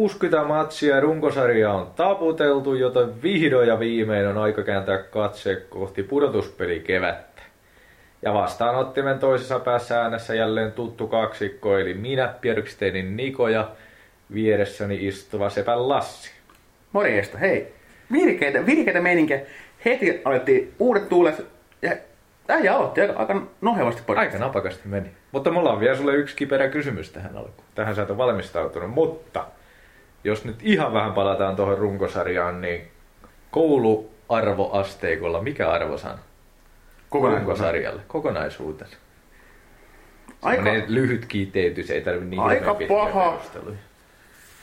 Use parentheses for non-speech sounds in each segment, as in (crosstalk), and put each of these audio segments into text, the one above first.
60 matsia runkosarja on taputeltu, joten vihdoin ja viimein on aika kääntää katse kohti pudotuspeli kevättä. Ja vastaanottimen toisessa päässä äänessä jälleen tuttu kaksikko, eli minä, Björksteinin Niko ja vieressäni istuva Sepän Lassi. Morjesta, hei. Virkeitä, virkeitä meininkiä. Heti alettiin uudet tuulet ja äijä aloitti aika, aika nohevasti podcast. Aika napakasti meni. Mutta mulla on vielä sulle yksi kiperä kysymys tähän alkuun. Tähän sä et ole valmistautunut, mutta jos nyt ihan vähän palataan tuohon runkosarjaan, niin kouluarvoasteikolla, mikä arvo san? Runkosarjalle, kokonaisuutena. Aika, Aika... lyhyt kiteytys, ei tarvi niin Aika paha. perusteluja.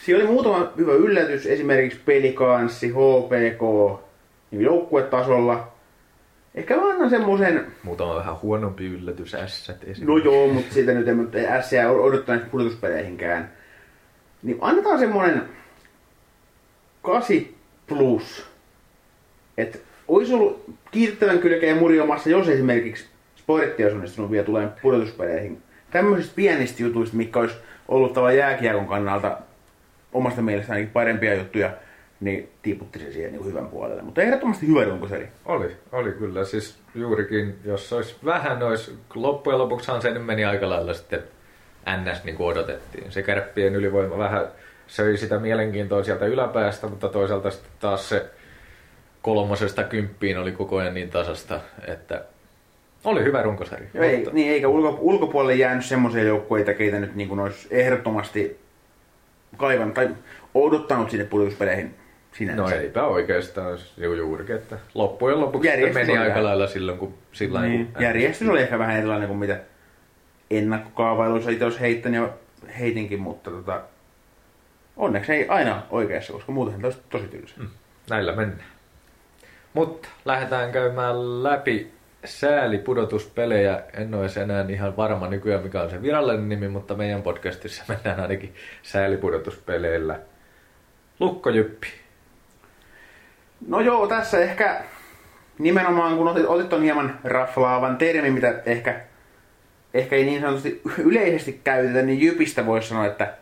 Siinä oli muutama hyvä yllätys, esimerkiksi pelikanssi, HPK, niin joukkuetasolla. Ehkä mä annan semmoisen, Muutama vähän huonompi yllätys, ässät no joo, mutta siitä nyt en ei ässiä odottaneet pudotuspeleihinkään. Niin annetaan semmoinen 8 plus. Et olisi ollut kiitettävän kylkeä murjomassa, jos esimerkiksi sportti olisi onnistunut vielä tulemaan pudotuspeleihin. Tämmöisistä pienistä jutuista, mikä olisi ollut tavallaan jääkiekon kannalta omasta mielestä ainakin parempia juttuja, niin tiputti se siihen niin hyvän puolelle. Mutta ehdottomasti hyvä runkosarja. Oli, oli kyllä. Siis juurikin, jos olisi vähän, olisi, loppujen lopuksihan se nyt meni aika lailla sitten NS niin kuin odotettiin. Se kärppien ylivoima vähän söi sitä mielenkiintoa sieltä yläpäästä, mutta toisaalta sitten taas se kolmosesta kymppiin oli koko ajan niin tasasta, että oli hyvä runkosarja. Joo, ei, niin, eikä ulko, ulkopuolelle jäänyt semmoisia joukkueita, keitä nyt niin kuin olisi ehdottomasti kaivan tai odottanut sinne pudotuspeleihin sinänsä. No eipä oikeastaan ju- juurikin, että loppujen lopuksi meni aika lailla silloin, kun sillä Niin, järjestys oli ehkä vähän erilainen kuin mitä ennakkokaavailuissa itse olisi heittänyt ja heitinkin, mutta tota, onneksi ei aina oikeassa, koska muutenhan tämä olisi tosi tylsä. Mm, näillä mennään. Mutta lähdetään käymään läpi säälipudotuspelejä. En ole enää ihan varma nykyään mikä on se virallinen nimi, mutta meidän podcastissa (laughs) mennään ainakin säälipudotuspeleillä. Lukkojyppi. No joo, tässä ehkä nimenomaan kun otit, otit ton hieman raflaavan termin, mitä ehkä, ehkä ei niin sanotusti (laughs) yleisesti käytetä, niin Jypistä voisi sanoa, että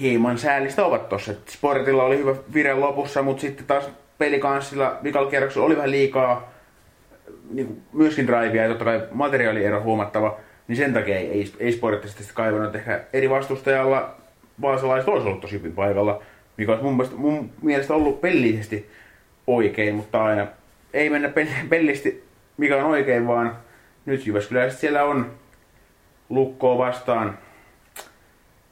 hieman säällistä ovat tossa. Et Sportilla oli hyvä vire lopussa, mutta sitten taas pelikanssilla vikalla kierroksella oli vähän liikaa niin kuin myöskin drivea ja totta kai materiaaliero huomattava, niin sen takia ei, ei, ei sporttisesti sitä kaivannut. Ehkä eri vastustajalla vaasalaiset olisi ollut tosi hyvin paikalla, mikä olisi mun mielestä, mun mielestä ollut pellisesti oikein, mutta aina ei mennä pel- (laughs) pellisti mikä on oikein, vaan nyt Jyväskyläiset siellä on lukkoa vastaan.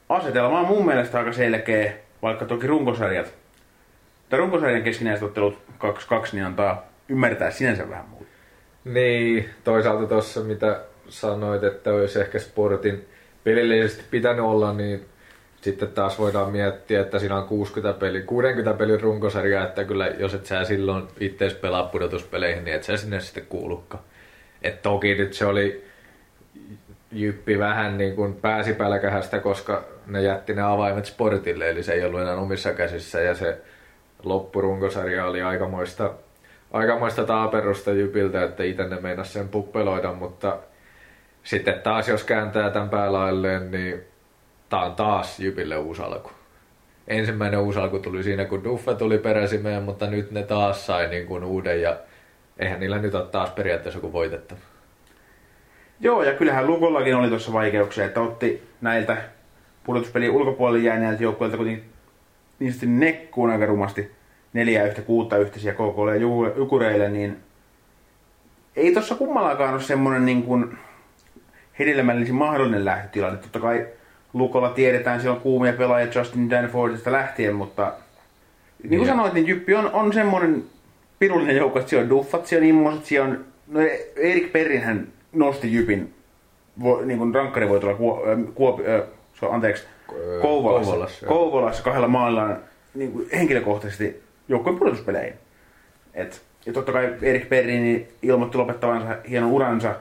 Asetelma on mun mielestä aika selkeä, vaikka toki runkosarjat, tai runkosarjan keskinäiset ottelut 2-2, niin antaa ymmärtää sinänsä vähän muuta. Niin, toisaalta tuossa mitä sanoit, että olisi ehkä sportin pelillisesti pitänyt olla, niin sitten taas voidaan miettiä, että siinä on 60 peli, 60 pelin runkosarja, että kyllä jos et sä silloin itse pelaa pudotuspeleihin, niin et sä sinne sitten kuulukaan. Et toki nyt se oli Jyppi vähän niin kuin pääsi pälkähästä, koska ne jätti ne avaimet sportille, eli se ei ollut enää omissa käsissä ja se loppurunkosarja oli aikamoista, aikamoista taaperusta Jypiltä, että itse ne meinas sen puppeloida, mutta sitten taas jos kääntää tämän päälailleen, niin tää on taas Jypille uusi alku. Ensimmäinen uusi alku tuli siinä, kun Duffe tuli peräsimeen, mutta nyt ne taas sai niin kuin uuden ja eihän niillä nyt ole taas periaatteessa joku voitettava. Joo, ja kyllähän Lukollakin oli tuossa vaikeuksia, että otti näiltä pudotuspelin ulkopuolelle jääneiltä joukkueilta kuitenkin niin sanotusti nekkuun aika rumasti neljä yhtä kuutta yhteisiä KKlle ja Juku- Jukureille, niin ei tuossa kummallakaan ole semmoinen niin kuin hedelmällisin mahdollinen lähtötilanne. Totta kai Lukolla tiedetään, siellä on kuumia pelaajia Justin Danfordista lähtien, mutta niin kuin Niin. sanoit, niin Jyppi on, on semmoinen pirullinen joukko, että siellä on Duffat, siellä on Immoset, siellä on... No Erik Perrinhän nosti Jypin vo, niin kuin rankkarivoitolla kuo, ö, kuopi, ö, se on, anteeksi, Kouvolassa, Kouvolassa. Kouvolassa kahdella maalillaan niin kuin henkilökohtaisesti joukkueen pudotuspeleihin. Et, ja totta kai Erik Perrin ilmoitti lopettavansa hienon uransa.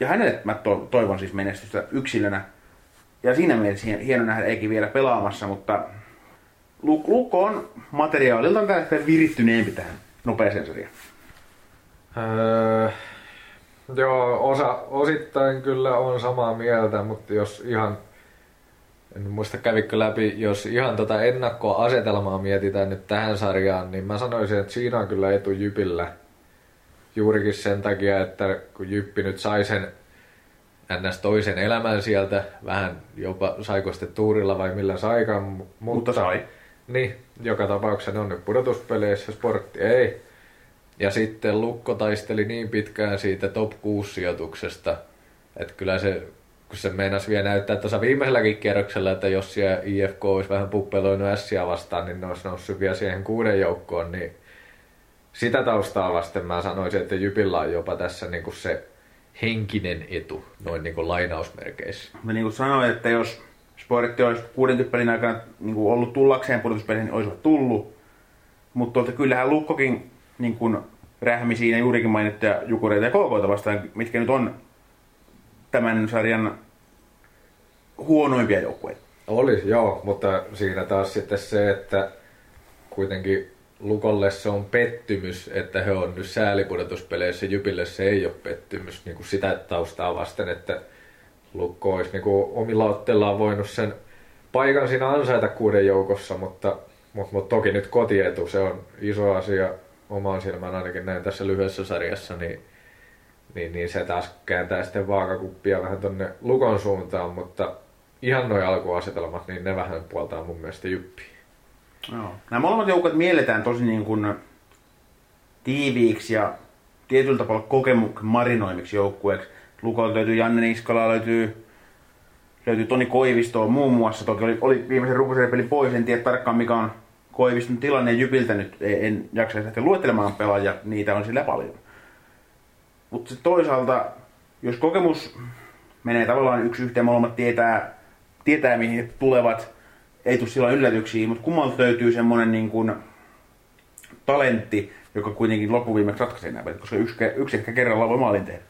Ja hänelle mä to, toivon siis menestystä yksilönä. Ja siinä mielessä hien- hieno nähdä eikin vielä pelaamassa, mutta Lu- Lukko on materiaaliltaan tällä hetkellä virittyneempi tähän nopeeseen sarjaan. Öö, joo, osa, osittain kyllä on samaa mieltä, mutta jos ihan en muista kävikö läpi, jos ihan tota ennakkoasetelmaa mietitään nyt tähän sarjaan, niin mä sanoisin, että siinä on kyllä etu Jypillä. Juurikin sen takia, että kun Jyppi nyt sai sen ns. toisen elämän sieltä, vähän jopa saiko sitten tuurilla vai millä saikaan, mutta, Mutta sai. Niin, joka tapauksessa ne on nyt pudotuspeleissä, sportti ei. Ja sitten Lukko taisteli niin pitkään siitä top 6 sijoituksesta, että kyllä se, kun se meinasi vielä näyttää tuossa viimeiselläkin kierroksella, että jos siellä IFK olisi vähän puppeloinut Sia vastaan, niin ne olisi noussut vielä siihen kuuden joukkoon, niin sitä taustaa vasten mä sanoisin, että Jypillä on jopa tässä niin kuin se henkinen etu, noin niin kuin lainausmerkeissä. Mä niin kuin sanoin, että jos Sportti olisi kuuden pelin aikana niin kuin ollut tullakseen pudotuspeliin, niin olisivat tullut. Mutta tuolta kyllähän Lukkokin niin kuin rähmi siinä juurikin mainittuja Jukureita ja KKta vastaan, mitkä nyt on tämän sarjan huonoimpia joukkueita. Oli, joo, mutta siinä taas sitten se, että kuitenkin Lukolle se on pettymys, että he on nyt säälipudotuspeleissä, Jypille se ei ole pettymys niin kuin sitä taustaa vasten, että Lukko olisi niin omilla otteillaan voinut sen paikan siinä ansaita kuuden joukossa, mutta, mutta, mutta toki nyt kotietu, se on iso asia omaan silmään ainakin näin tässä lyhyessä sarjassa, niin, niin, niin se taas kääntää sitten vaakakuppia vähän tonne Lukon suuntaan, mutta ihan noin alkuasetelmat, niin ne vähän puoltaa mun mielestä Jyppiä. Joo. Nämä molemmat joukot mielletään tosi niin kuin tiiviiksi ja tietyllä tavalla kokemuksen marinoimiksi joukkueeksi. Lukolta löytyy Janne Niskala, löytyy, löytyy Toni Koivistoa muun muassa. Toki oli, oli viimeisen runkosarjapelin pois, en tiedä tarkkaan mikä on Koiviston tilanne Jypiltä nyt. En, en jaksa lähteä luettelemaan pelaajia, niitä on sillä paljon. Mutta toisaalta, jos kokemus menee tavallaan yksi yhteen, molemmat tietää, tietää mihin he tulevat, ei tule silloin yllätyksiä, mutta kummalta löytyy semmoinen niin kuin talentti, joka kuitenkin loppuviimeksi ratkaisee nämä koska yksi, yksi ehkä kerrallaan voi maalin tehdä.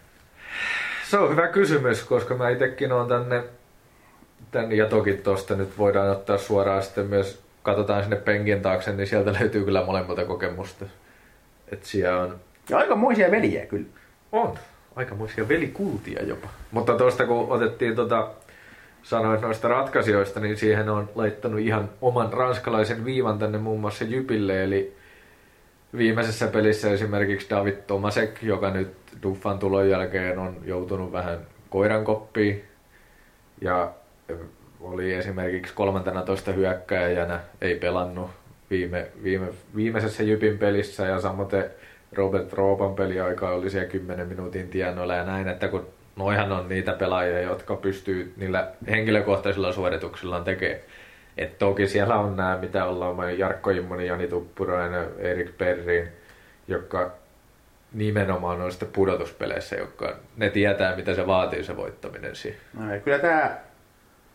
Se on hyvä kysymys, koska mä itsekin on tänne, tänne ja toki tuosta nyt voidaan ottaa suoraan sitten myös, katsotaan sinne penkin taakse, niin sieltä löytyy kyllä molemmilta kokemusta. Et siellä on... Ja aikamoisia veljiä kyllä. On. Aikamoisia velikultia jopa. Mutta tuosta kun otettiin tota, sanoit noista ratkaisijoista, niin siihen on laittanut ihan oman ranskalaisen viivan tänne muun muassa Jypille, eli viimeisessä pelissä esimerkiksi David Tomasek, joka nyt Duffan tulon jälkeen on joutunut vähän koirankoppiin ja oli esimerkiksi 13 hyökkäjänä, ei pelannut viime, viime, viimeisessä Jypin pelissä ja samoin Robert Roopan peliaika oli siellä 10 minuutin tienoilla ja näin, että kun noihan on niitä pelaajia, jotka pystyy niillä henkilökohtaisilla suorituksillaan tekemään. Et toki siellä on nämä, mitä ollaan, Jarkko Immonen, Jani Tuppurainen, Erik Perrin, jotka nimenomaan on sitten pudotuspeleissä, jotka ne tietää, mitä se vaatii se voittaminen siihen. No, ja kyllä tämä,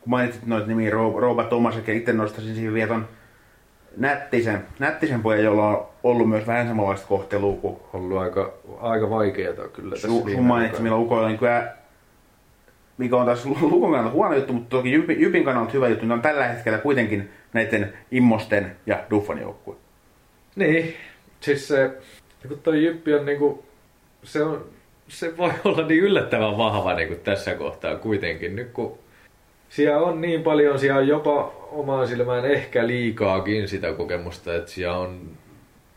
kun mainitsit noita nimiä, Rouba Tomasek ja itse nostaisin siihen vieton nättisen, nättisen pojan, jolla on ollut myös vähän samanlaista kohtelua kuin... Ollut aika, aika vaikeaa kyllä tässä Su, sun mainitsemilla ukoilla, niin kyllä mikä on taas Lukon kannalta huono juttu, mutta toki Jypin, Jypin kannalta hyvä juttu, niin on tällä hetkellä kuitenkin näiden Immosten ja Duffan joukkue. Niin, siis se, kun toi Jyppi on niinku, se on, se voi (laughs) olla niin yllättävän vahva niin kuin tässä kohtaa kuitenkin. Nyt kun siellä on niin paljon, siellä on jopa omaan silmään ehkä liikaakin sitä kokemusta, että siellä on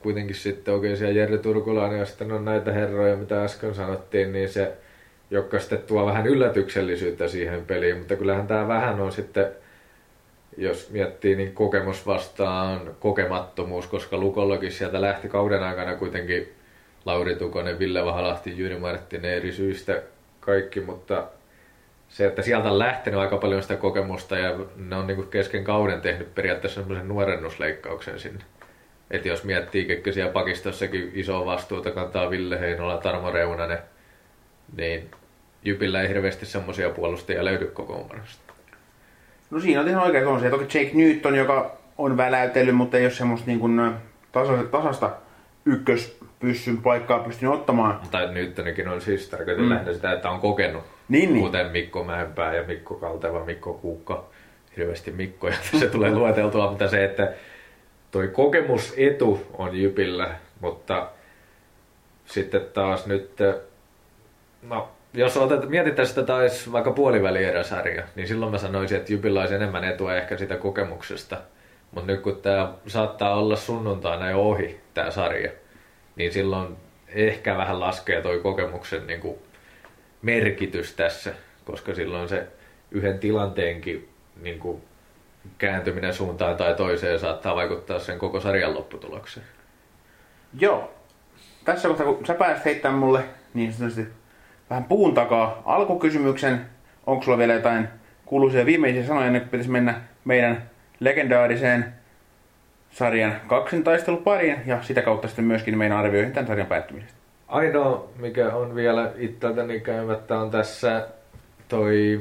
kuitenkin sitten oikein siellä Jerry Turkulainen ja sitten on näitä herroja, mitä äsken sanottiin, niin se, joka sitten tuo vähän yllätyksellisyyttä siihen peliin, mutta kyllähän tämä vähän on sitten, jos miettii, niin kokemus vastaan kokemattomuus, koska Lukollakin sieltä lähti kauden aikana kuitenkin Lauri Tukonen, Ville Vahalahti, Jyri Marttinen eri syistä kaikki, mutta se, että sieltä on lähtenyt aika paljon sitä kokemusta ja ne on niin kesken kauden tehnyt periaatteessa semmoisen nuorennusleikkauksen sinne. Että jos miettii, ketkä siellä pakistossakin iso vastuuta kantaa Ville Heinola, Tarmo Reunanen, niin Jypillä ei hirveästi semmoisia puolustajia löydy kokoonpanosta. No siinä on ihan oikein se. Toki Jake Newton, joka on väläytellyt, mutta ei ole semmoista niin kuin tasasta, tasasta ykköspyssyn paikkaa pystynyt ottamaan. Tai Newtonikin on siis tarkoitin mm. lähinnä sitä, että on kokenut. Niin, niin. Kuten Mikko Mäenpää ja Mikko Kalteva, Mikko Kuukka. Hirveästi Mikkoja se tulee lueteltua, mutta se, että toi kokemusetu on Jypillä, mutta sitten taas nyt, no jos otet, mietitään sitä taisi vaikka puolivälieräsarja, niin silloin mä sanoisin, että Jypillä olisi enemmän etua ehkä sitä kokemuksesta. Mutta nyt kun tämä saattaa olla sunnuntaina jo ohi, tämä sarja, niin silloin ehkä vähän laskee toi kokemuksen niin kuin merkitys tässä, koska silloin se yhden tilanteenkin niin kuin kääntyminen suuntaan tai toiseen saattaa vaikuttaa sen koko sarjan lopputulokseen. Joo. Tässä kohtaa, kun sä pääsit heittämään mulle niin sanotusti vähän puun takaa. Alkukysymyksen, onko sulla vielä jotain kuuluisia viimeisiä sanoja, ennen kuin pitäisi mennä meidän legendaariseen sarjan kaksintaistelupariin ja sitä kautta sitten myöskin meidän arvioihin tämän sarjan päättymisestä. Ainoa, mikä on vielä itseltäni käymättä, on tässä toi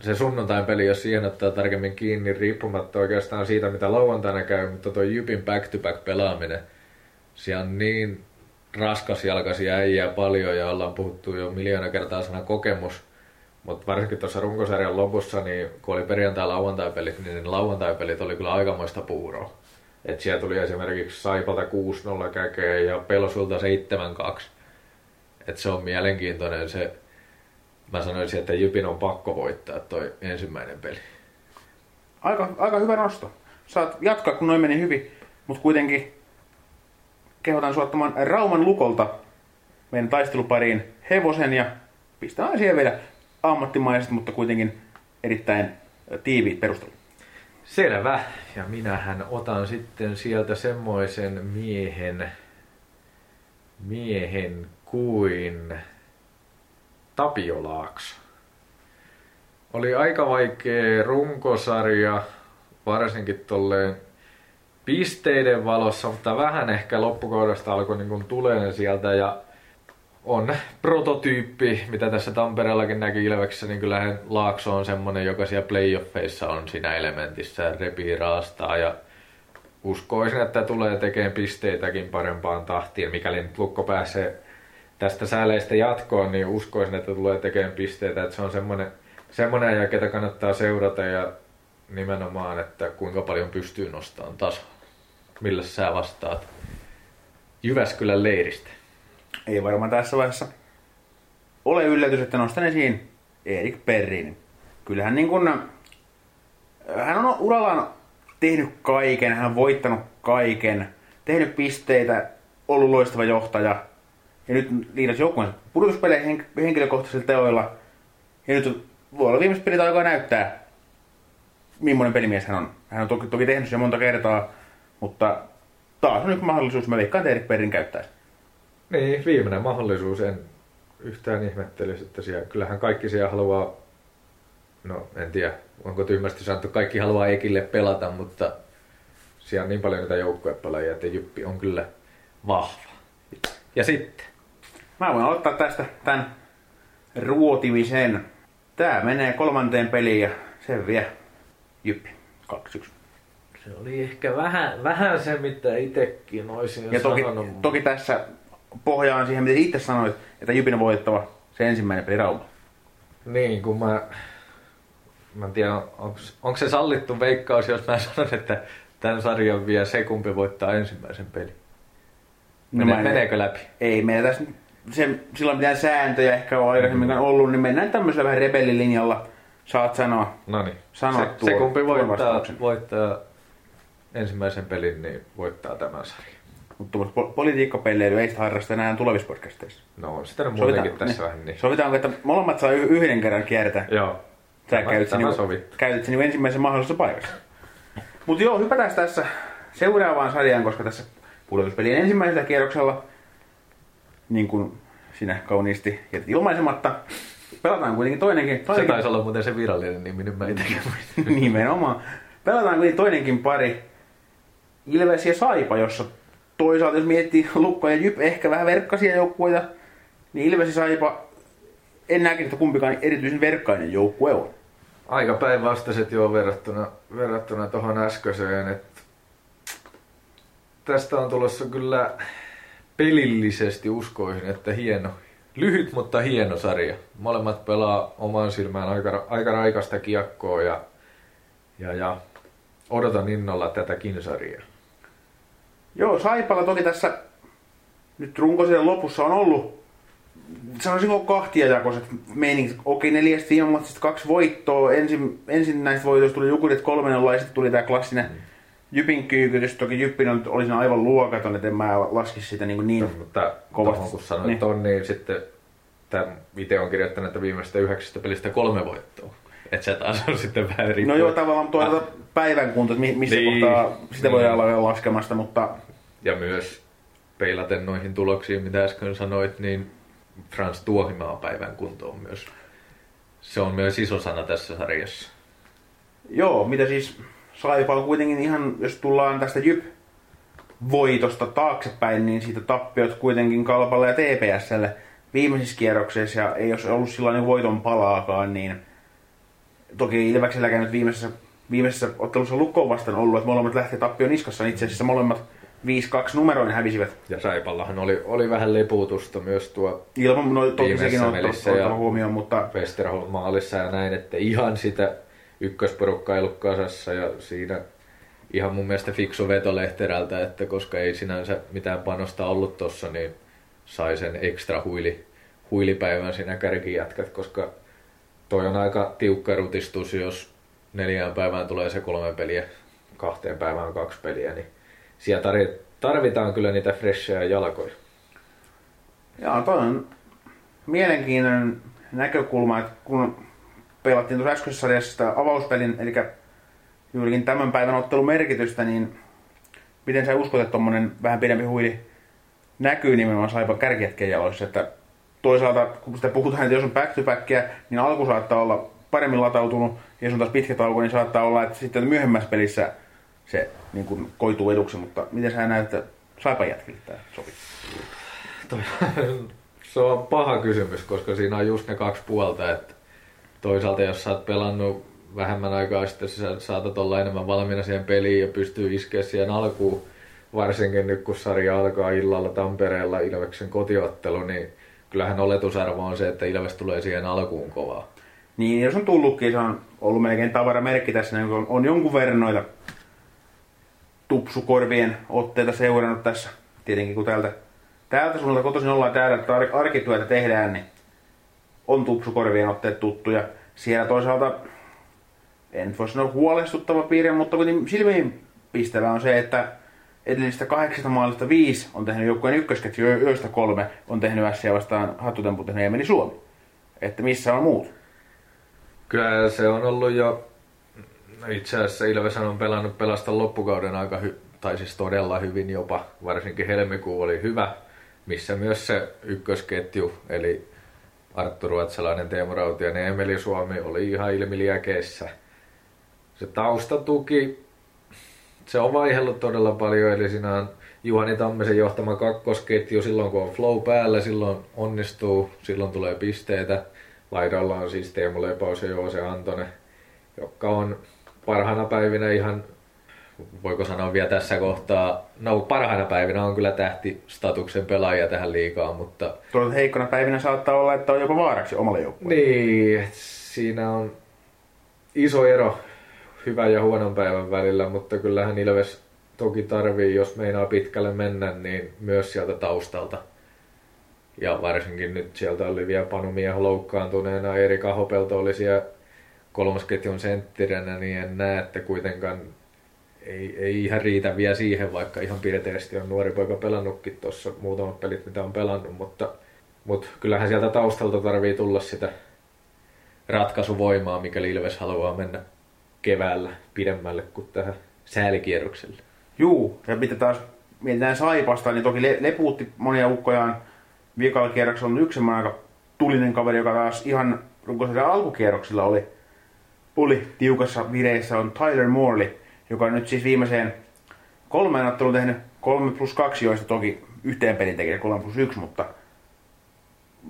se sunnuntain peli, jos siihen ottaa tarkemmin kiinni, riippumatta oikeastaan siitä, mitä lauantaina käy, mutta toi Jypin back-to-back pelaaminen, siellä on niin raskasjalkaisia äijää paljon ja ollaan puhuttu jo miljoona kertaa sana kokemus, mutta varsinkin tuossa runkosarjan lopussa, niin kun oli perjantai lauantai-pelit, niin ne lauantai-pelit oli kyllä aikamoista puuroa. Et siellä tuli esimerkiksi Saipalta 6-0 käkeä ja Pelosulta 7-2. Et se on mielenkiintoinen se, mä sanoisin, että Jypin on pakko voittaa toi ensimmäinen peli. Aika, aika hyvä nosto. Saat jatkaa, kun noin meni hyvin, mutta kuitenkin kehotan suottamaan Rauman lukolta meidän taistelupariin hevosen ja pistetään siihen vielä ammattimaiset, mutta kuitenkin erittäin tiiviit perustelut. Selvä. Ja minähän otan sitten sieltä semmoisen miehen, miehen kuin Tapio Laakso. Oli aika vaikea runkosarja, varsinkin tolleen pisteiden valossa, mutta vähän ehkä loppukaudesta alkoi niin tulee sieltä ja on prototyyppi, mitä tässä Tampereellakin näki Ilveksessä, niin kyllähän Laakso on semmonen, joka siellä playoffeissa on siinä elementissä, repii raastaa ja uskoisin, että tulee tekemään pisteitäkin parempaan tahtiin. Mikäli nyt Lukko pääsee tästä sääleistä jatkoon, niin uskoisin, että tulee tekemään pisteitä. Että se on semmoinen, semmoinen ajan, ketä kannattaa seurata ja nimenomaan, että kuinka paljon pystyy nostamaan tasoa. Millä sä vastaat Jyväskylän leiristä? Ei varmaan tässä vaiheessa ole yllätys, että nostan esiin Erik Perrin. Kyllähän niin kun, hän on urallaan tehnyt kaiken, hän on voittanut kaiken, tehnyt pisteitä, ollut loistava johtaja. Ja nyt liidas joukkueen pudotuspeleihin henkilökohtaisilla teoilla. Ja nyt voi olla viimeiset pelit aikaa näyttää, millainen pelimies hän on. Hän on toki, toki tehnyt sen monta kertaa, mutta taas on nyt mahdollisuus, mä veikkaan, että Erik Perrin käyttäisi. Niin, viimeinen mahdollisuus. En yhtään ihmettelisi, että siellä, kyllähän kaikki siellä haluaa, no en tiedä, onko tyhmästi sanottu, kaikki haluaa Ekille pelata, mutta siellä on niin paljon niitä joukkuepelaajia, että Jyppi on kyllä vahva. Ja sitten? Mä voin aloittaa tästä tämän ruotimisen. Tää menee kolmanteen peliin ja sen vie Jyppi 2-1. Se oli ehkä vähän, vähän se, mitä itsekin olisin Ja toki, sanonut. toki tässä pohjaan siihen, mitä itse sanoit, että Jypin on voitettava se ensimmäinen peli Rauma. Niin, kun mä... Mä en tiedä, onko se sallittu veikkaus, jos mä sanon, että tämän sarjan vie se, kumpi voittaa ensimmäisen pelin. No Mene, mä en- meneekö läpi? Ei meillä tässä se, silloin mitään sääntöjä ehkä ole aikaisemmin mm. ollut, niin mennään tämmöisellä vähän rebellilinjalla. Saat sanoa. No niin. Sano se, tuo- se kumpi voittaa, voittaa ensimmäisen pelin, niin voittaa tämän sarjan. Mutta tuommoista po- politiikkapelleilyä ei sitä harrasta enää tulevissa podcasteissa. No on sitä nyt muutenkin tässä vähän niin. Sovitaanko, että molemmat saa yhden kerran kiertää? Joo. Sä Tämä- käytit tämä niinku, käytit sen niinku ensimmäisen mahdollisessa paikassa. Mutta joo, hypätään tässä seuraavaan sarjaan, koska tässä pudotuspelien ensimmäisellä kierroksella, niin kuin sinä kauniisti jätit ilmaisematta, pelataan kuitenkin toinenkin, Se toinenkin taisi olla muuten se virallinen nimi, nyt mä itsekin (laughs) nimenomaan. Pelataan kuitenkin toinenkin pari, Ilves ja Saipa, jossa toisaalta jos miettii (laughs) Lukko ja Jyp ehkä vähän verkkaisia joukkueita, niin Ilves ja Saipa en näkisi, että kumpikaan erityisen verkkainen joukkue on. Aika päinvastaiset joo verrattuna, verrattuna tuohon äskeiseen. Että tästä on tulossa kyllä pelillisesti uskoisin, että hieno, lyhyt mutta hieno sarja. Molemmat pelaa oman silmään aika, aika raikasta kiekkoa ja, ja, ja odotan innolla tätäkin sarjaa. Joo, Saipalla toki tässä nyt runkosien lopussa on ollut sanoisinko kahtiajakoiset meiningit. Okei, neljästä viime matsista kaksi voittoa. Ensin, ensin näistä voitoista tuli Jukurit kolmen ja sitten tuli tämä klassinen mm. Jypin kyykytys. Toki Jyppin oli, oli siinä aivan luokaton, että en mä laskisi sitä niin, niin no, mutta kovasti. kun sanoit niin. ton, niin sitten tämä itse on kirjoittanut, että viimeistä yhdeksästä pelistä kolme voittoa. Että se taas on sitten vähän riippuu. No joo, tavallaan ah. Päivän kunto, että missä niin. kohtaa sitä voi olla niin. laskemasta, mutta... Ja myös peilaten noihin tuloksiin, mitä äsken sanoit, niin Frans Tuohimaa päivän kunto on myös, se on myös iso sana tässä sarjassa. Joo, mitä siis Saipa on kuitenkin ihan, jos tullaan tästä Jyp voitosta taaksepäin, niin siitä tappiot kuitenkin Kalpalle ja TPSlle viimeisissä kierroksissa ja ei olisi ollut sellainen voiton palaakaan, niin toki Ilvekselläkään nyt viimeisessä, viimeisessä ottelussa lukkoon vastaan ollut, että molemmat lähti tappion niskassa, niin itse asiassa molemmat 5-2 numeroin hävisivät. Ja Saipallahan oli, oli vähän leputusta myös tuo Ilman, no toki sekin on huomioon, mutta... Westerholm maalissa ja näin, että ihan sitä ykkösporukka ei ollut kasassa ja siinä ihan mun mielestä fiksu veto Lehterältä, että koska ei sinänsä mitään panosta ollut tossa, niin sai sen ekstra huili, huilipäivän siinä kärkijätkät, koska toi on aika tiukka rutistus, jos neljään päivään tulee se kolme peliä, kahteen päivään kaksi peliä, niin siellä tarvitaan kyllä niitä freshejä jalkoja. Joo, toi on mielenkiintoinen näkökulma, että kun pelattiin tuossa äskeisessä sarjassa sitä avauspelin, eli juurikin tämän päivän ottelun merkitystä, niin miten sä uskot, että tuommoinen vähän pidempi huili näkyy nimenomaan Saipan kärkijätkien jaloissa, että toisaalta kun sitä puhutaan, että jos on back to niin alku saattaa olla paremmin latautunut, ja on taas pitkä tauko, niin saattaa olla, että sitten myöhemmässä pelissä se niin kuin koituu eduksi, mutta miten sä näet, että Saipan jätkille tämä sopii? se on paha kysymys, koska siinä on just ne kaksi puolta, että toisaalta jos sä oot pelannut vähemmän aikaa sitten, sä saatat olla enemmän valmiina siihen peliin ja pystyy iskeä siihen alkuun, varsinkin nyt kun sarja alkaa illalla Tampereella Ilveksen kotiottelu, niin kyllähän oletusarvo on se, että Ilves tulee siihen alkuun kovaa. Niin, jos on tullutkin, se on ollut melkein tavaramerkki tässä, niin on, on jonkun verran noita tupsukorvien otteita seurannut tässä. Tietenkin kun täältä, täältä suunnalta kotoisin ollaan täällä, että arkityötä tehdään, niin on tupsukorvien otteet tuttuja. Siellä toisaalta, en voi sanoa huolestuttava piirre, mutta silmiin pistävä on se, että edellisistä kahdeksasta maalista viisi on tehnyt joukkueen ykkösketju, joista kolme on tehnyt SC vastaan hattutemput ja meni Suomi. Että missä on muut? Kyllä se on ollut jo, itse asiassa Ilves on pelannut pelasta loppukauden aika hy- tai siis todella hyvin jopa, varsinkin helmikuu oli hyvä, missä myös se ykkösketju, eli Arttu Ruotsalainen, Teemu Rautiainen ja Emeli Suomi oli ihan ilmiliäkeissä. Se taustatuki se on vaihellut todella paljon, eli siinä on Juhani Tammisen johtama kakkosketju, silloin kun on flow päällä, silloin onnistuu, silloin tulee pisteitä. Laidalla on siis Teemu Lepaus ja Joose Antonen, jotka on parhaana päivinä ihan, voiko sanoa vielä tässä kohtaa, no parhaina päivinä on kyllä tähtistatuksen pelaajia tähän liikaa, mutta... Tuolla heikkona päivinä saattaa olla, että on jopa vaaraksi omalle joukkueelle. Niin, siinä on iso ero hyvän ja huonon päivän välillä, mutta kyllähän Ilves toki tarvii, jos meinaa pitkälle mennä, niin myös sieltä taustalta. Ja varsinkin nyt sieltä oli vielä Panumia loukkaantuneena, Erika Hopelto oli siellä kolmosketjun senttirenä, niin en näe, että kuitenkaan ei, ei ihan riitä vielä siihen, vaikka ihan piirteisesti on nuori poika pelannutkin tuossa muutamat pelit, mitä on pelannut, mutta, mutta kyllähän sieltä taustalta tarvii tulla sitä ratkaisuvoimaa, mikäli Ilves haluaa mennä keväällä pidemmälle kuin tähän säälikierrokselle. Juu, ja mitä taas mietitään Saipasta, niin toki le- lepuutti monia ukkojaan viikalla kierroksella on yksi aika tulinen kaveri, joka taas ihan runkosarjan alkukierroksella oli, oli tiukassa vireessä, on Tyler Morley, joka on nyt siis viimeiseen kolmeen otteluun tehnyt 3 plus 2, joista toki yhteen pelin tekee 3 plus 1, mutta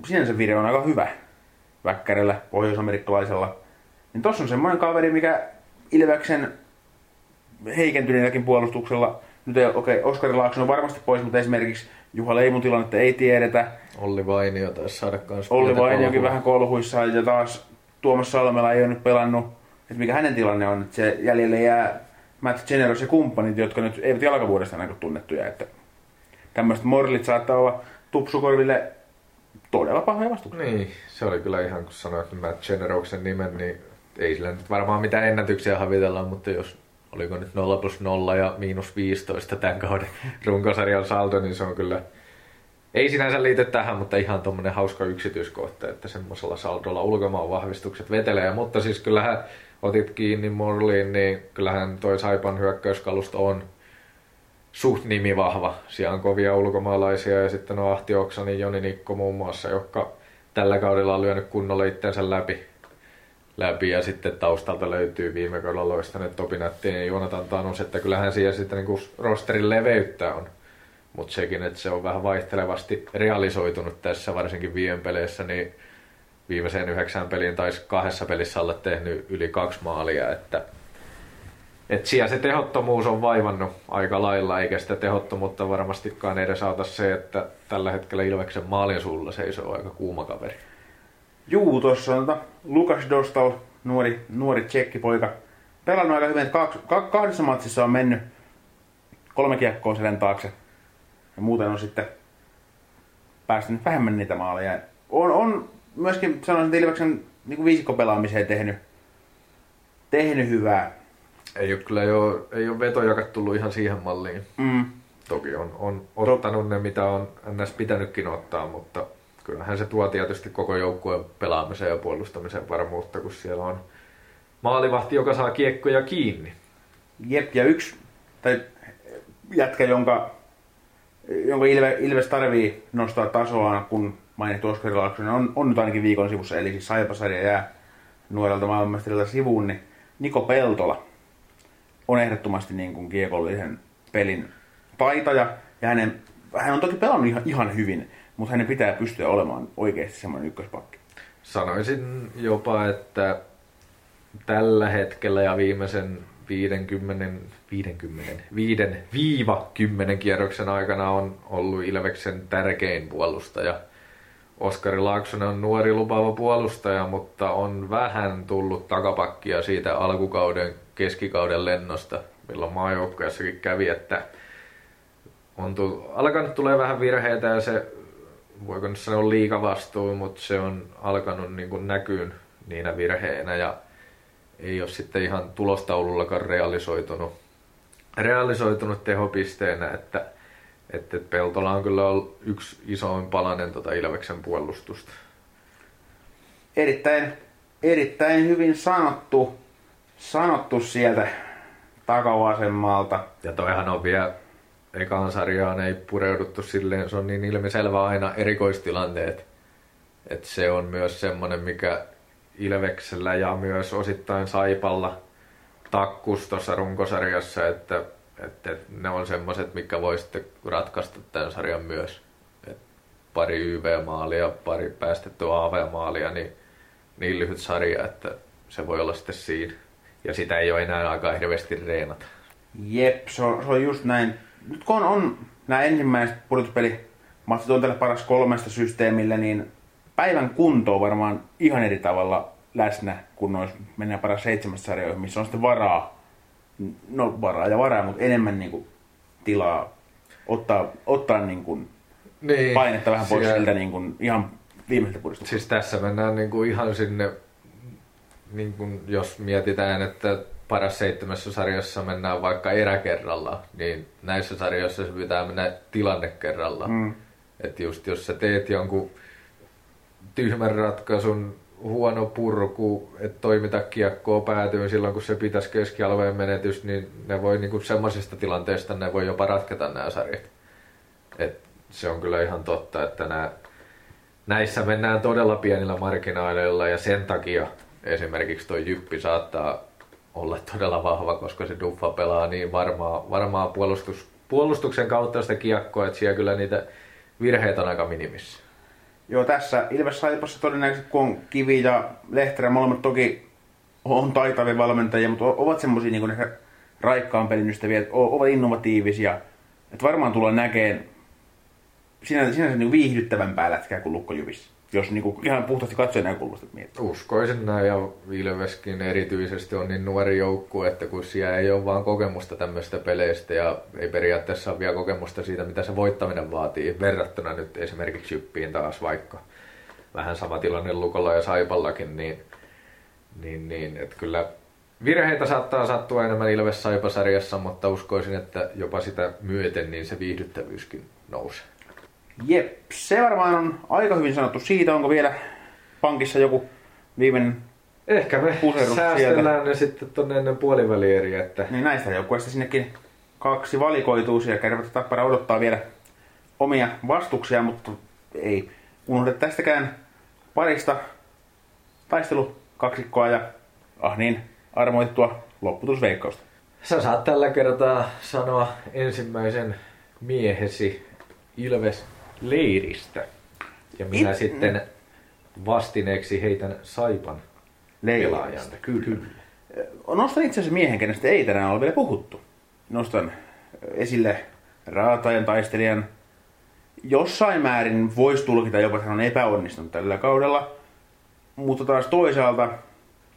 sinänsä vire on aika hyvä väkkärellä, pohjoisamerikkalaisella. Niin tossa on semmoinen kaveri, mikä Ilveksen heikentyneelläkin puolustuksella, nyt ei, okei, okay, Oskari Laakson on varmasti pois, mutta esimerkiksi Juha Leimon tilannetta ei tiedetä. Olli Vainio taisi saada kanssa Olli Vainiokin vähän kolhuissa ja taas Tuomas Salmela ei ole nyt pelannut, että mikä hänen tilanne on, että se jäljelle jää Matt Generos ja kumppanit, jotka nyt eivät jalkavuodesta näin tunnettuja, että tämmöiset morlit saattaa olla tupsukorville todella pahoja vastuksia. Niin, se oli kyllä ihan, kun sanoit Matt Generoksen nimen, niin ei sillä nyt varmaan mitään ennätyksiä havitellaan, mutta jos oliko nyt 0 plus 0 ja miinus 15 tämän kauden (laughs) runkosarjan saldo, niin se on kyllä, ei sinänsä liity tähän, mutta ihan tuommoinen hauska yksityiskohta, että semmoisella saldolla ulkomaan vahvistukset vetelee. Mutta siis kyllähän otit kiinni Morliin, niin kyllähän toi Saipan hyökkäyskalusto on suht nimi vahva. Siellä on kovia ulkomaalaisia ja sitten on Ahti Oksanin, Joni Nikko muun muassa, jotka tällä kaudella on lyönyt kunnolla itsensä läpi. Läpi ja sitten taustalta löytyy viime kaudella loistaneet Topi Nättinen ja Joonatan Tanus, että kyllähän siellä sitten niin rosterin leveyttä on. Mutta sekin, että se on vähän vaihtelevasti realisoitunut tässä, varsinkin viime peleissä, niin viimeiseen yhdeksään peliin taisi kahdessa pelissä olla tehnyt yli kaksi maalia, että et siellä se tehottomuus on vaivannut aika lailla, eikä sitä tehottomuutta varmastikaan edes auta se, että tällä hetkellä Ilveksen maalin suulla seisoo aika kuuma kaveri. Juu, tuossa on tota Lukas Dostal, nuori, nuori tsekkipoika. Pelannut aika hyvin, että kaksi, kahdessa matsissa on mennyt kolme kiekkoa selän taakse. Ja muuten on sitten päästänyt vähemmän niitä maaleja. On, on myöskin, sanoisin, että Ilveksen niin viisikkopelaamiseen tehnyt, tehnyt hyvää ei ole kyllä jo, ei ole vetojakat tullut ihan siihen malliin. Mm. Toki on, on ottanut ne, mitä on ns. pitänytkin ottaa, mutta kyllähän se tuo tietysti koko joukkueen pelaamiseen ja puolustamisen varmuutta, kun siellä on maalivahti, joka saa kiekkoja kiinni. Jep, ja yksi tai jätkä, jonka, jonka Ilve, Ilves tarvii nostaa tasoa, kun mainittu Oskari Laaksonen on, on nyt ainakin viikon sivussa, eli siis Saipasarja jää nuorelta maailmanmestarilta sivuun, niin Niko Peltola – on ehdottomasti niin kuin kiekollisen pelin taitaja. Ja hänen, hän on toki pelannut ihan, ihan hyvin, mutta hänen pitää pystyä olemaan oikeasti semmoinen ykköspakki. Sanoisin jopa, että tällä hetkellä ja viimeisen 50, 50, 5 viiva 10 kierroksen aikana on ollut Ilveksen tärkein puolustaja. Oskari Laaksonen on nuori lupaava puolustaja, mutta on vähän tullut takapakkia siitä alkukauden keskikauden lennosta, milloin maajoukkueessakin kävi, että on tullut, alkanut tulee vähän virheitä ja se, voiko nyt sanoa liika vastuu, mutta se on alkanut niin kuin näkyyn niinä virheinä ja ei ole sitten ihan tulostaulullakaan realisoitunut, realisoitunut tehopisteenä, että, että Peltola on kyllä ollut yksi isoin palanen tuota Ilveksen puolustusta. Erittäin, erittäin hyvin sanottu sanottu sieltä takavasemmalta. Ja toihan on vielä ekaan sarjaan ei pureuduttu silleen, se on niin ilmiselvä aina erikoistilanteet. Että se on myös semmonen, mikä Ilveksellä ja myös osittain Saipalla takkus tuossa runkosarjassa, että, että ne on semmoset, mikä voi sitten ratkaista tämän sarjan myös. Et pari YV-maalia, pari päästettyä AV-maalia, niin niin lyhyt sarja, että se voi olla sitten siinä ja sitä ei ole enää aika hirveästi reenata. Jep, se on, se on just näin. Nyt kun on, on nämä ensimmäiset pudotuspelimatsit on tällä paras kolmesta systeemillä, niin päivän kunto on varmaan ihan eri tavalla läsnä, kun nois mennään paras seitsemästä sarjoihin, missä on sitten varaa, no varaa ja varaa, mutta enemmän niin kuin, tilaa ottaa, ottaa niin kuin, niin, painetta vähän pois siellä, siltä niin kuin, ihan viimeiseltä pudotuspeliltä. Siis tässä mennään niin kuin ihan sinne niin kun jos mietitään, että paras seitsemässä sarjassa mennään vaikka eräkerralla, niin näissä sarjoissa se pitää mennä tilanne kerralla. Mm. Että just jos sä teet jonkun tyhmän ratkaisun, huono purku, että toimita kiekkoa päätyy silloin, kun se pitäisi keskialueen menetys, niin ne voi niinku semmoisista tilanteista ne voi jopa ratketa nämä sarjat. Et se on kyllä ihan totta, että nää, näissä mennään todella pienillä marginaaleilla ja sen takia esimerkiksi tuo Jyppi saattaa olla todella vahva, koska se Duffa pelaa niin varmaa, varmaa puolustus, puolustuksen kautta sitä kiekkoa, että siellä kyllä niitä virheitä on aika minimissä. Joo, tässä Ilves Saipassa todennäköisesti, kun on Kivi ja Lehterä, molemmat toki on taitavia valmentajia, mutta ovat semmoisia niin ehkä raikkaan pelin ystäviä, että ovat innovatiivisia. Että varmaan tulee näkeen sinänsä, sinänsä niin viihdyttävämpää lätkää kuin Lukko Jyvissä jos niinku ihan puhtaasti katsojen näkökulmasta miettii. Uskoisin näin ja Ilveskin erityisesti on niin nuori joukkue, että kun siellä ei ole vaan kokemusta tämmöistä peleistä ja ei periaatteessa ole vielä kokemusta siitä, mitä se voittaminen vaatii verrattuna nyt esimerkiksi Jyppiin taas vaikka. vähän sama tilanne Lukolla ja Saipallakin, niin, niin, niin että kyllä virheitä saattaa sattua enemmän Ilves Saipa-sarjassa, mutta uskoisin, että jopa sitä myöten niin se viihdyttävyyskin nousee. Jep, se varmaan on aika hyvin sanottu siitä. Onko vielä pankissa joku viimeinen Ehkä me säästellään sieltä. ne sitten tonne ennen puolivälieriä, että Niin näistä joukkueista sinnekin kaksi valikoituu siellä. Kärpät ja Tappara odottaa vielä omia vastuksia, mutta ei unohda tästäkään parista taistelukaksikkoa ja ah niin, armoittua lopputusveikkausta. sä saat tällä kertaa sanoa ensimmäisen miehesi Ilves leiristä. Ja minä It- sitten vastineeksi heitän Saipan pelaajan. Leijasta, kyllä. kyllä. Nostan itse asiassa miehen, kenestä ei tänään ole vielä puhuttu. Nostan esille raatajan taistelijan. Jossain määrin voisi tulkita jopa, että hän on epäonnistunut tällä kaudella. Mutta taas toisaalta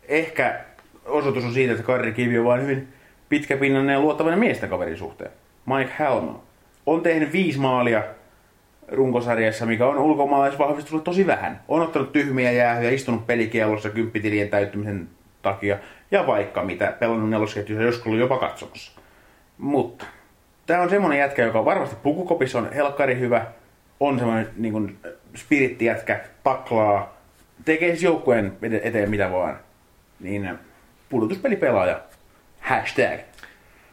ehkä osoitus on siitä, että Karri Kivi on vain hyvin pitkäpinnainen ja luottavainen miestä kaverin suhteen. Mike Helmo on tehnyt viisi maalia runkosarjassa, mikä on ulkomaalaisvahvistuksella tosi vähän. On ottanut tyhmiä jäähyjä, istunut pelikielossa kymppitilien täyttymisen takia ja vaikka mitä, pelannut nelosketjussa joskus ollut jopa katsomassa. Mutta tämä on semmonen jätkä, joka varmasti pukukopissa on helkkari hyvä, on semmoinen niin kuin spirittijätkä, taklaa, tekee siis joukkueen ete- eteen mitä vaan. Niin pudotuspelipelaaja. Hashtag.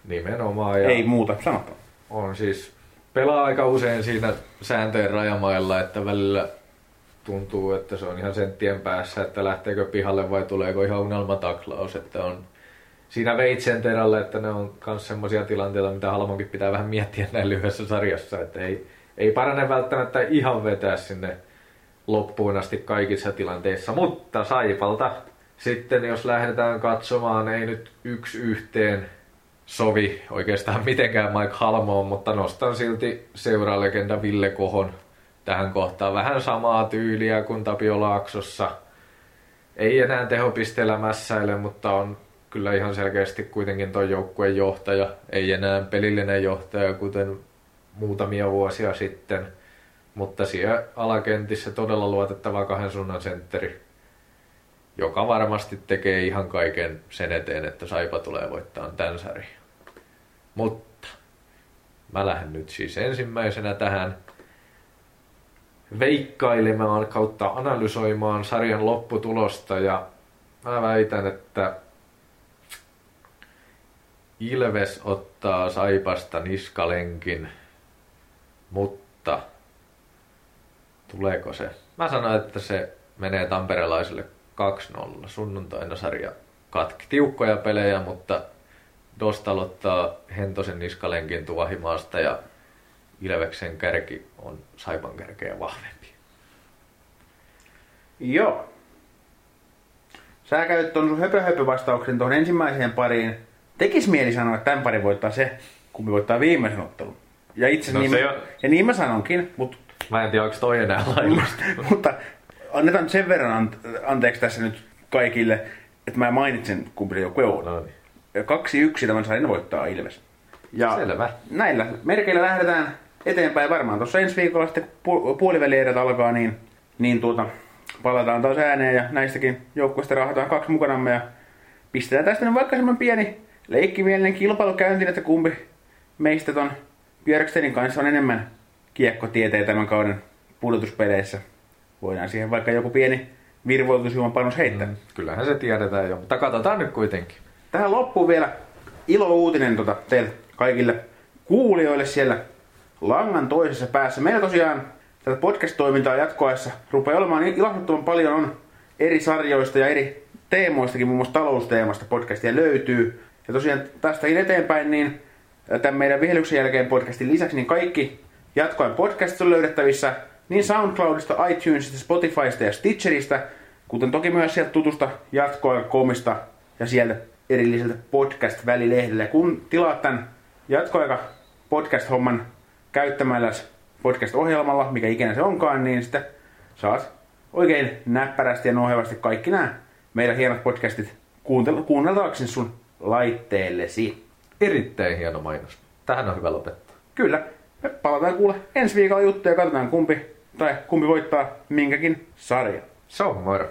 Nimenomaan. Ja Ei muuta sanottavaa. on siis pelaa aika usein siinä sääntöjen rajamailla, että välillä tuntuu, että se on ihan senttien päässä, että lähteekö pihalle vai tuleeko ihan unelmataklaus, että on siinä veitsen terällä, että ne on myös semmoisia tilanteita, mitä Halmonkin pitää vähän miettiä näin lyhyessä sarjassa, että ei, ei parane välttämättä ihan vetää sinne loppuun asti kaikissa tilanteissa, mutta Saipalta sitten jos lähdetään katsomaan, ei nyt yksi yhteen sovi oikeastaan (laughs) mitenkään Mike Halmoon, mutta nostan silti seuralegenda Ville Kohon tähän kohtaan. Vähän samaa tyyliä kuin Tapio Laaksossa. Ei enää tehopisteellä mässäile, mutta on kyllä ihan selkeästi kuitenkin tuon joukkueen johtaja. Ei enää pelillinen johtaja, kuten muutamia vuosia sitten. Mutta siellä alakentissä todella luotettava kahden suunnan sentteri, joka varmasti tekee ihan kaiken sen eteen, että Saipa tulee voittaa tämän sarjan. Mutta mä lähden nyt siis ensimmäisenä tähän veikkailemaan kautta analysoimaan sarjan lopputulosta ja mä väitän, että Ilves ottaa Saipasta niskalenkin, mutta tuleeko se? Mä sanon, että se menee tamperelaisille 2-0. Sunnuntaina sarja katki. Tiukkoja pelejä, mutta Dostal ottaa Hentosen niskalenkin tuohimaasta ja Ilveksen kärki on Saipan kärkeä vahvempi. Joo. Sä käyt ton sun höpö, höpö vastauksen tuohon ensimmäiseen pariin. Tekis mieli sanoa, että tämän parin voittaa se, kumpi voittaa viimeisen ottelun. Ja itse No niin, on- ja niin mä sanonkin, mutta, Mä en tiedä, onko toi enää (laughs) laillista. mutta annetaan sen verran ante- anteeksi tässä nyt kaikille, että mä mainitsen kumpi se joukkue on. No niin. Ja Kaksi yksi tämän sarjan voittaa Ilves. Ja Selvä. näillä merkeillä lähdetään eteenpäin varmaan. Tuossa ensi viikolla sitten pu- puolivälierät alkaa, niin, niin tuota, palataan taas ääneen ja näistäkin joukkueista rahataan kaksi mukanamme ja pistetään tästä nyt vaikka semmoinen pieni leikkimielinen kilpailu käyntiin, että kumpi meistä ton Björkstenin kanssa on enemmän kiekkotieteen tämän kauden pudotuspeleissä. Voidaan siihen vaikka joku pieni virvoitusjuoman panos heittää. Mm, kyllähän se tiedetään jo, mutta katsotaan nyt kuitenkin. Tähän loppuun vielä ilo-uutinen tota, teille kaikille kuulijoille siellä langan toisessa päässä. Meillä tosiaan tätä podcast-toimintaa jatkoessa rupeaa olemaan ilahduttavan paljon on eri sarjoista ja eri teemoistakin, muun muassa talousteemasta podcastia löytyy. Ja tosiaan tästäkin eteenpäin, niin tämän meidän vihelyksen jälkeen podcastin lisäksi, niin kaikki jatkoajan podcastit on löydettävissä niin SoundCloudista, iTunesista, Spotifysta ja Stitcheristä, kuten toki myös sieltä tutusta jatkoajan komista ja sieltä erilliseltä podcast-välilehdellä. Kun tilaat tämän jatkoaika podcast-homman käyttämällä podcast-ohjelmalla, mikä ikinä se onkaan, niin sitten saat oikein näppärästi ja nohevasti kaikki nämä meidän hienot podcastit kuuntel- kuunneltavaksi sun laitteellesi. Erittäin hieno mainos. Tähän on hyvä lopettaa. Kyllä, me palataan kuule ensi viikolla juttuja ja katsotaan kumpi tai kumpi voittaa minkäkin sarjan. Sommar.